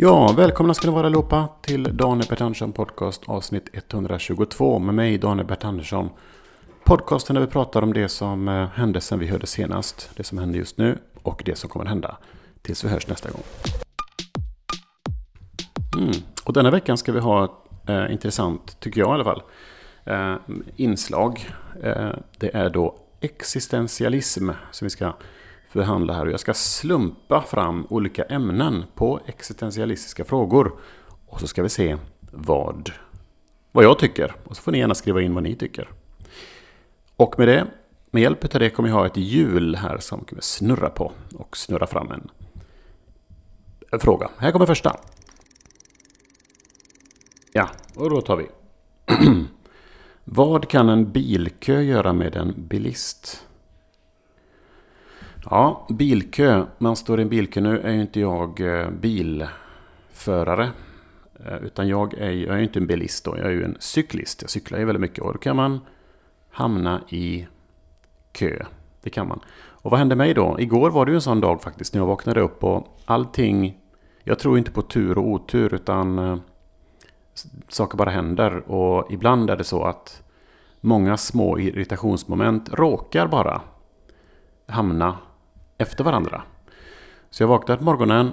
Ja, välkomna ska ni vara allihopa till Daniel Bert Andersson Podcast avsnitt 122 med mig Daniel Bert Andersson. Podcasten där vi pratar om det som eh, hände sen vi hörde senast, det som händer just nu och det som kommer att hända tills vi hörs nästa gång. Mm. Och denna veckan ska vi ha ett eh, intressant, tycker jag i alla fall, eh, inslag. Eh, det är då existentialism som vi ska förhandla här. Och jag ska slumpa fram olika ämnen på existentialistiska frågor. Och så ska vi se vad, vad jag tycker. Och så får ni gärna skriva in vad ni tycker. Och med det, med hjälp av det kommer jag ha ett hjul här som kommer snurra på och snurra fram en, en fråga. Här kommer första. Ja, och då tar vi. Vad kan en bilkö göra med en bilist? Ja, bilkö. Man står i en bilkö. Nu är ju inte jag eh, bilförare. Eh, utan jag är, jag är inte en bilist då. Jag är ju en cyklist. Jag cyklar ju väldigt mycket. Och då kan man hamna i kö. Det kan man. Och vad hände mig då? Igår var det ju en sån dag faktiskt. När jag vaknade upp och allting. Jag tror inte på tur och otur. Utan eh, saker bara händer. Och ibland är det så att många små irritationsmoment råkar bara hamna efter varandra. Så jag vaknade på morgonen.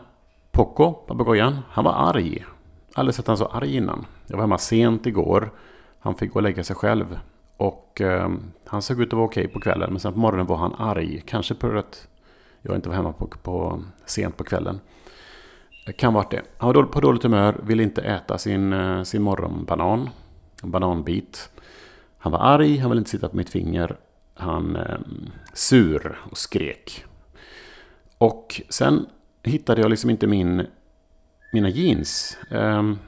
Poco, papegojan, han var arg. Aldrig sett han så arg innan. Jag var hemma sent igår. Han fick gå och lägga sig själv. Och eh, han såg ut att vara okej på kvällen. Men sen på morgonen var han arg. Kanske för att jag inte var hemma på, på sent på kvällen. Det kan vara det. Han var på dåligt humör. Ville inte äta sin, eh, sin morgonbanan. En bananbit. Han var arg. Han ville inte sitta på mitt finger. Han eh, sur och skrek. Och sen hittade jag liksom inte min, mina jeans. Um,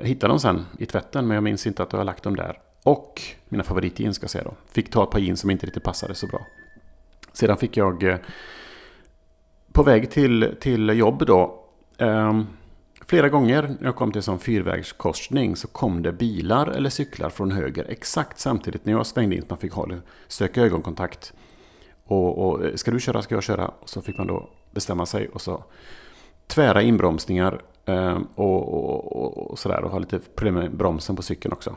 hittade dem sen i tvätten, men jag minns inte att jag har lagt dem där. Och mina favoritjeans ska jag säga då. Fick ta ett par jeans som inte riktigt passade så bra. Sedan fick jag eh, på väg till, till jobb då. Um, flera gånger när jag kom till en sån fyrvägskorsning så kom det bilar eller cyklar från höger exakt samtidigt när jag svängde in så man fick hålla, söka ögonkontakt. Och, och, eh, ska du köra, ska jag köra? Och så fick man då bestämma sig och så tvära inbromsningar eh, och, och, och, sådär och ha lite problem med bromsen på cykeln också.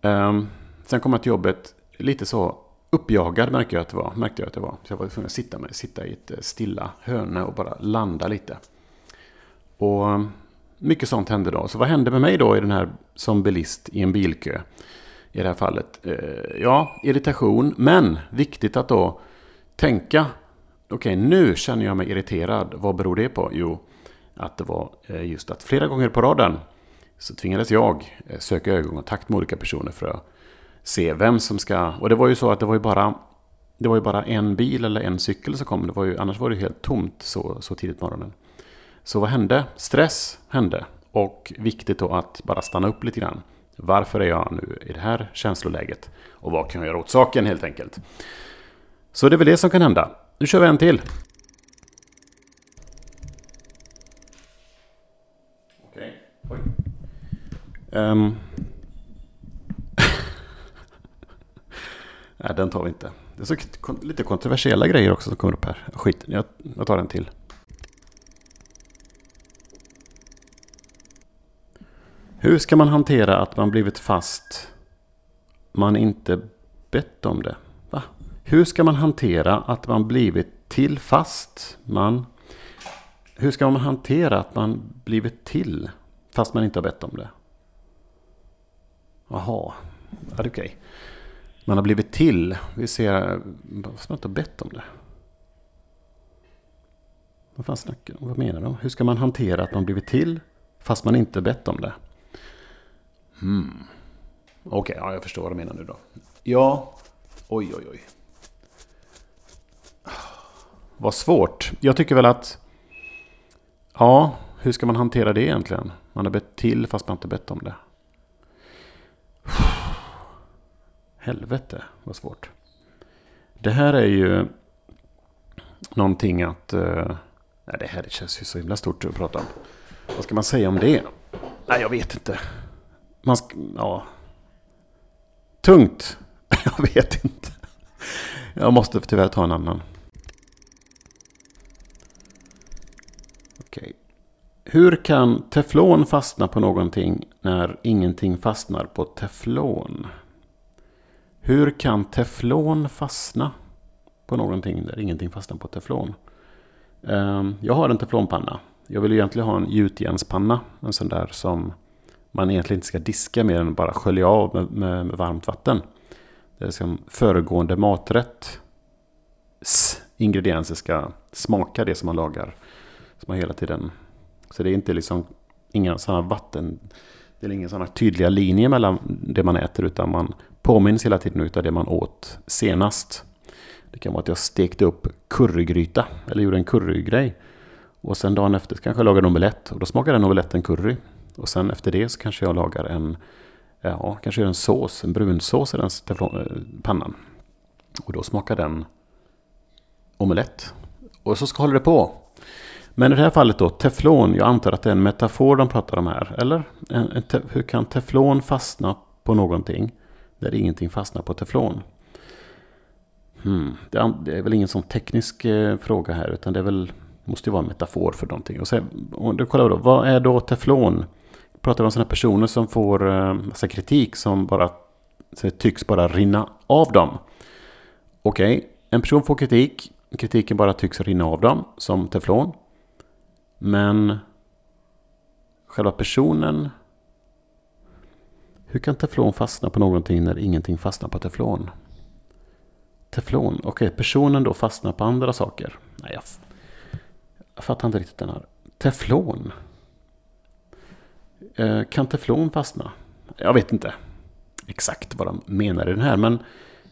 Eh, sen kom jag till jobbet lite så uppjagad märkte jag att det var. Märkte jag att det var. Så jag var tvungen att sitta, med, sitta i ett eh, stilla hörne och bara landa lite. Och eh, mycket sånt hände då. Så vad hände med mig då i den här som bilist i en bilkö? I det här fallet. Eh, ja, irritation, men viktigt att då tänka. Okej, okay, nu känner jag mig irriterad. Vad beror det på? Jo, att det var eh, just att flera gånger på raden så tvingades jag eh, söka ögonkontakt med olika personer för att se vem som ska... Och det var ju så att det var ju bara, det var ju bara en bil eller en cykel som kom. Det var ju, annars var det helt tomt så, så tidigt på morgonen. Så vad hände? Stress hände. Och viktigt då att bara stanna upp lite grann. Varför är jag nu i det här känsloläget? Och vad kan jag göra åt saken helt enkelt? Så det är väl det som kan hända. Nu kör vi en till. Okej. Okay. Um. Ehm. Nej, den tar vi inte. Det är så lite kontroversiella grejer också som kommer upp här. Skit, jag, jag tar en till. Hur ska man hantera att man blivit fast man inte bett om det? Va? Hur ska man hantera att man blivit till fast man... Hur ska man hantera att man blivit till fast man inte har bett om det? Jaha, ja, det är okej. Okay. Man har blivit till. Vi ser, fast man inte har bett om det. Vad fan snackar Vad menar de? Hur ska man hantera att man blivit till fast man inte bett om det? Hmm. Okej, okay, ja, jag förstår vad du menar nu då. Ja, oj, oj, oj. Vad svårt. Jag tycker väl att... Ja, hur ska man hantera det egentligen? Man har bett till fast man inte bett om det. Helvete, vad svårt. Det här är ju någonting att... Uh, nej, det här känns ju så himla stort att prata om. Vad ska man säga om det? Nej, jag vet inte. Man ska, ja. Tungt. Jag vet inte. Jag måste tyvärr ta en annan. Okej. Hur kan teflon fastna på någonting när ingenting fastnar på teflon? Hur kan teflon fastna på någonting där ingenting fastnar på teflon? Ehm, jag har en teflonpanna. Jag vill egentligen ha en gjutjärnspanna. En sån där som man egentligen inte ska diska mer än bara skölja av med, med, med varmt vatten. Det är som föregående maträtt ingredienser ska smaka det som man lagar. Som man hela tiden... Så det är inte liksom inga sådana vatten... Det är inga sådana tydliga linjer mellan det man äter utan man påminns hela tiden utav det man åt senast. Det kan vara att jag stekte upp currygryta eller gjorde en currygrej. Och sen dagen efter kanske jag lagade en omelett och då smakade den omeletten curry. Och sen efter det så kanske jag lagar en, ja, kanske en sås, en brunsås i den eh, pannan. Och då smakar den omelett. Och så ska håller det på. Men i det här fallet då, teflon. Jag antar att det är en metafor de pratar om här. Eller? En, en hur kan teflon fastna på någonting där ingenting fastnar på teflon? Hmm. Det, är, det, är, väl ingen sån teknisk eh, fråga här. Utan det är väl, måste ju vara en metafor för någonting. Och, sen, och då kollar vi då, vad är då teflon? Vi pratar om sådana personer som får eh, massa kritik som bara tycks bara rinna av dem. Okej, okay. en person får kritik kritiken bara tycks rinna av dem, som teflon. Men själva personen... Hur kan teflon fastna på någonting när ingenting fastnar på teflon? Teflon, okej, okay, personen då fastnar på andra saker. Nej, jag, jag fattar inte riktigt den här. Teflon? Eh, kan teflon fastna? Jag vet inte exakt vad de menar i den här, men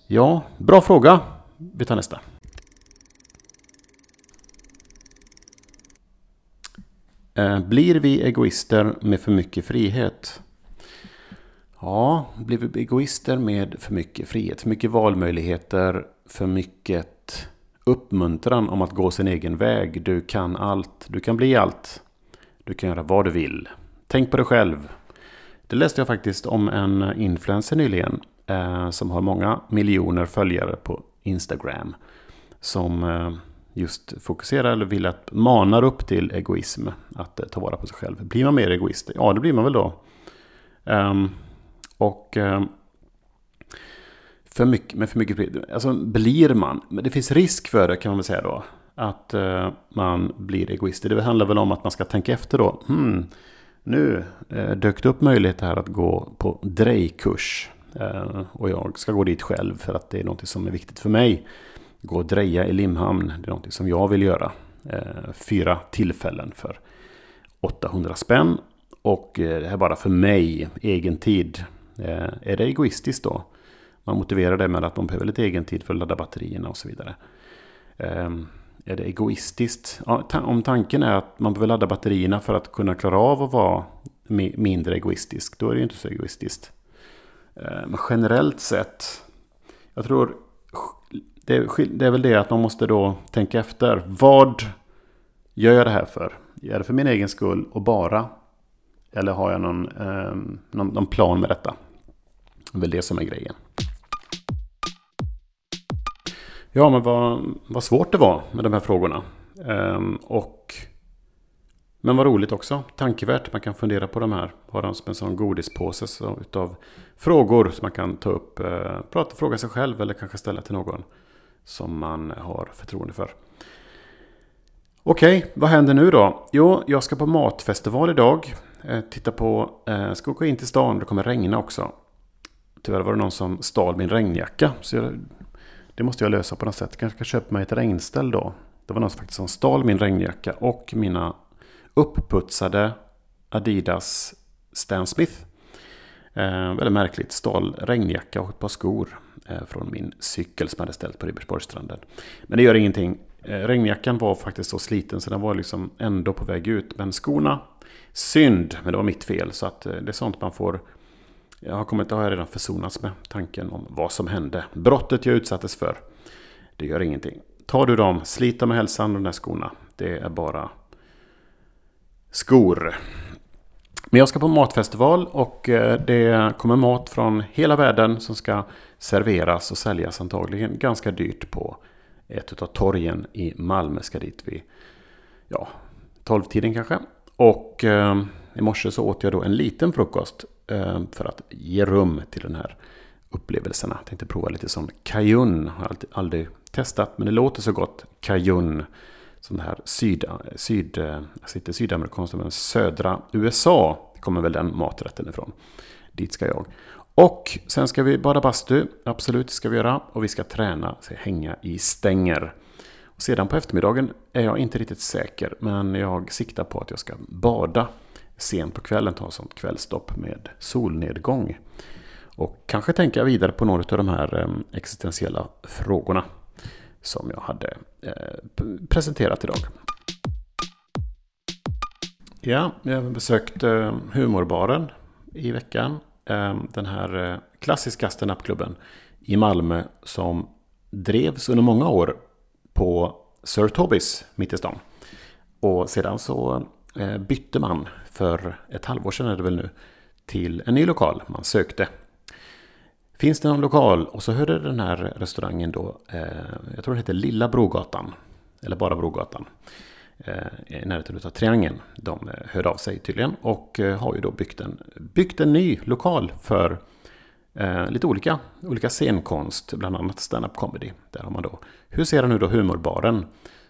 ja, bra fråga. Vi tar nästa. Eh, blir vi egoister med för mycket frihet? Ja, blir vi egoister med för mycket frihet? För mycket valmöjligheter, för mycket uppmuntran om att gå sin egen väg. Du kan allt, du kan bli allt. Du kan göra vad du vill. Tänk på dig själv. Det läste jag faktiskt om en influencer nyligen. Eh, som har många miljoner följare på Instagram. Som eh, just fokuserar eller vill att manar upp till egoism. Att eh, ta vara på sig själv. Blir man mer egoist? Ja, det blir man väl då. Um, och ehm, för mycket, men för mycket alltså blir man, men det finns risk för det kan man väl säga då. Att eh, man blir egoist. Det handlar väl om att man ska tänka efter då. Hmm, nu eh, dök det upp möjlighet här att gå på drejkurs. Eh, och jag ska gå dit själv för att det är något som är viktigt för mig gå och dreja i Limhamn. Det är något som jag vill göra. Eh, fyra tillfällen för 800 spänn. Och eh, det här är bara för mig, egen tid. Eh, är det egoistiskt då? Man motiverar det med att man behöver lite egen tid för att ladda batterierna och så vidare. Ehm, är det egoistiskt? om tanken är att man behöver ladda batterierna för att kunna klara av att vara mindre egoistisk, då är det ju inte så egoistiskt. Eh, men generellt sett, jag tror det är, det är väl det att man måste då tänka efter. Vad gör jag det här för? Är det för min egen skull och bara? Eller har jag någon, eh, någon, någon, plan med detta? Det är väl det som är grejen. Ja, men vad, vad svårt det var med de här frågorna. Ehm, och, men vad roligt också. Tankevärt. Man kan fundera på de här. Ha dem som en sån godispåse så, utav frågor som man kan ta upp. Eh, prata, fråga sig själv eller kanske ställa till någon som man har förtroende för. Okej, vad händer nu då? Jo, jag ska på matfestival idag. Eh, titta på, eh, ska åka in till stan, det kommer regna också. Tyvärr var det någon som stal min regnjacka. Så jag, det måste jag lösa på något sätt. Kanske kan köpa mig ett regnställ då. Det var någon som faktiskt stal min regnjacka och mina uppputsade Adidas Stan Smith. Eh, väldigt märkligt. Stal regnjacka och ett par skor. Eh, från min cykel som jag hade ställt på Ribersborgsstranden. Men det gör ingenting. Eh, regnjackan var faktiskt så sliten så den var liksom ändå på väg ut. Men skorna, synd, men det var mitt fel. Så att eh, det är sånt man får... Jag har, kommit, jag redan försonats med tanken om vad som hände. Brottet jag utsattes för. Det gör ingenting. Tar du dem, slita med hälsan de där skorna. Det är bara skor. Men jag ska på matfestival och eh, det kommer mat från hela världen som ska serveras och säljas antagligen ganska dyrt på ett av torgen i Malmö ska dit vid ja, 12-tiden kanske. Och eh, i morse så åt jag då en liten frukost Eh, för att ge rum till den här upplevelserna. Jag tänkte prova lite sån cajun. Har aldrig, aldrig testat men det låter så gott. Cajun. Sån här syd, syd, eh, alltså inte sydamerikanskt men södra USA kommer väl den maträtten ifrån. Dit ska jag. Och sen ska vi bada bastu. Absolut, ska vi göra. Och vi ska träna, så hänga i stänger. Och sedan på eftermiddagen är jag inte riktigt säker. Men jag siktar på att jag ska bada sent på kvällen. Ta sånt kvällstopp med solnedgång. Och kanske tänka vidare på några av de här eh, existentiella frågorna som jag hade eh, presenterat idag. Ja, jag har besökt eh, Humorbaren i veckan. Den här klassiska standupklubben i Malmö som drevs under många år på Sir Tobis mitt i stan. Och sedan så Eh, bytte man för ett halvår sedan är det väl nu till en ny lokal man sökte Finns det någon lokal? Och så hörde den här restaurangen då, eh, jag tror den heter Lilla Brogatan. Eller bara Brogatan. Eh, I närheten av Triangeln. De eh, hörde av sig tydligen och eh, har ju då byggt en, byggt en ny lokal för eh, lite olika, olika scenkonst, bland annat stand-up comedy. Där har man då, hur ser nu då Humorbaren?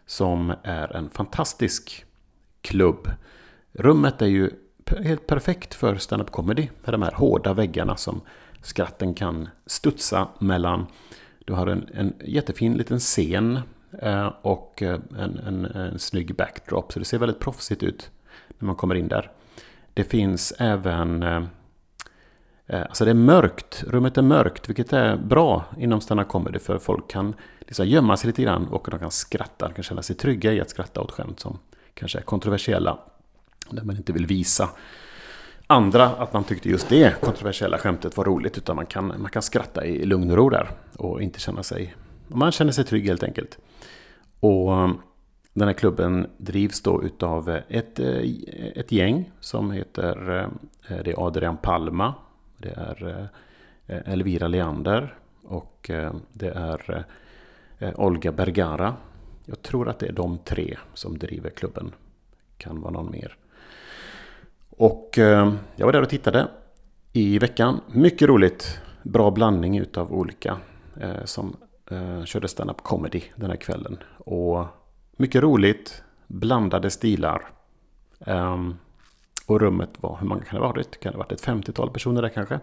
Som är en fantastisk klubb. Rummet är ju helt perfekt för stand-up comedy. Med de här hårda väggarna som skratten kan studsa mellan. Du har en, en jättefin liten scen eh, och eh, en, en, en snygg backdrop. Så det ser väldigt proffsigt ut när man kommer in där. Det finns även... Eh, alltså det är mörkt. Rummet är mörkt, vilket är bra inom stand-up comedy. För folk kan liksom gömma sig lite grann och de kan skratta. De kan känna sig trygga i att skratta åt skämt som kanske är kontroversiella. Där man inte vill visa andra att man tyckte just det kontroversiella skämtet var roligt. Utan man kan, man kan skratta i lugn och ro där. Och inte känna sig... Man känner sig trygg helt enkelt. Och um, den här klubben drivs då utav ett, eh, ett gäng som heter eh, det är Adrian Palma. Det är eh, Elvira Leander. Och det är Olga Bergara. Jag tror att det är de tre som driver klubben. Kan vara någon mer. Och eh, jag var där och tittade i veckan. Mycket roligt. Bra blandning utav olika eh, som eh, körde stand-up comedy den här kvällen. Och mycket roligt. Blandade stilar. Ehm, och rummet var, hur många kan det ha varit? Kan det ha varit ett 50-tal personer där kanske?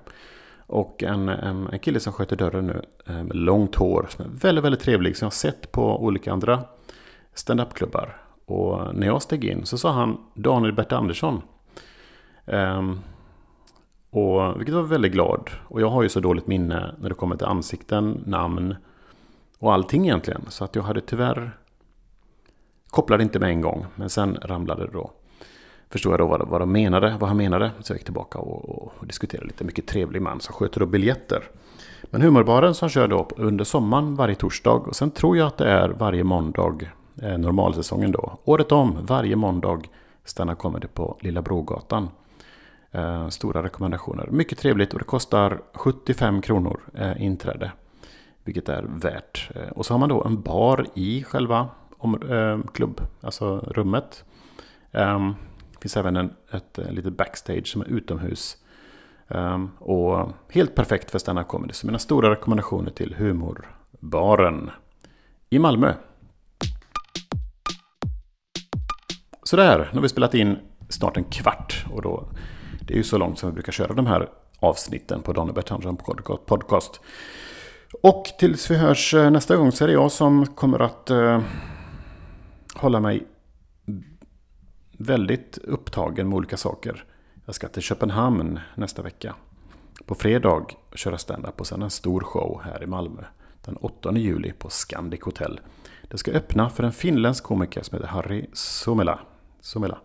Och en, en, en kille som sköter dörren nu eh, med långt hår. Som är väldigt, väldigt trevlig. Som jag har sett på olika andra standup-klubbar. Och när jag steg in så sa han Daniel Bert Andersson. Um, och, vilket var väldigt glad. Och jag har ju så dåligt minne när det kommer till ansikten, namn och allting egentligen. Så att jag hade tyvärr kopplade inte med en gång. Men sen ramlade det då. Förstod jag då vad, vad, de menade, vad han menade. Så jag gick tillbaka och, och, diskuterade lite. Mycket trevlig man som sköter upp biljetter. Men Humorbaren som kör då under sommaren varje torsdag. Och sen tror jag att det är varje måndag eh, normalsäsongen då. Året om, varje måndag stannar kommer det på Lilla Brogatan. Eh, stora rekommendationer. Mycket trevligt och det kostar 75 kronor eh, inträde. Vilket är värt. Eh, och så har man då en bar i själva om, eh, klubb, alltså rummet. Ehm, det finns även en, ett litet backstage som är utomhus. Ehm, och helt perfekt för stand-up comedy. Så mina stora rekommendationer till Humorbaren i Malmö. Sådär, nu har vi spelat in snart en kvart. Och då det är ju så långt som vi brukar köra de här avsnitten på Daniel Bertandsson podcast. Och tills vi hörs eh, nästa gång så är det jag som kommer att uh, hålla mig väldigt upptagen med olika saker. Jag ska till Köpenhamn nästa vecka. På fredag köra stand-up och sen en stor show här i Malmö. Den 8 juli på Scandic Hotel. Det ska öppna för en finländsk komiker som heter Harry Somela. Somela.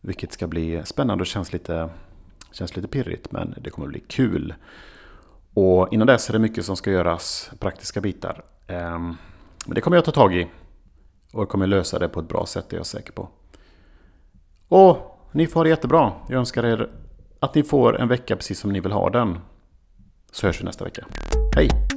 Vilket ska bli spännande och känns lite, känns lite pirrigt men det kommer bli kul. Och innan dess är det mycket som ska göras, praktiska bitar. Ehm, men det kommer jag ta tag i. Och jag kommer lösa det på ett bra sätt, det är jag säker på. Och ni får ha det jättebra. Jag önskar er att ni får en vecka precis som ni vill ha den. Så hörs vi nästa vecka. Hej!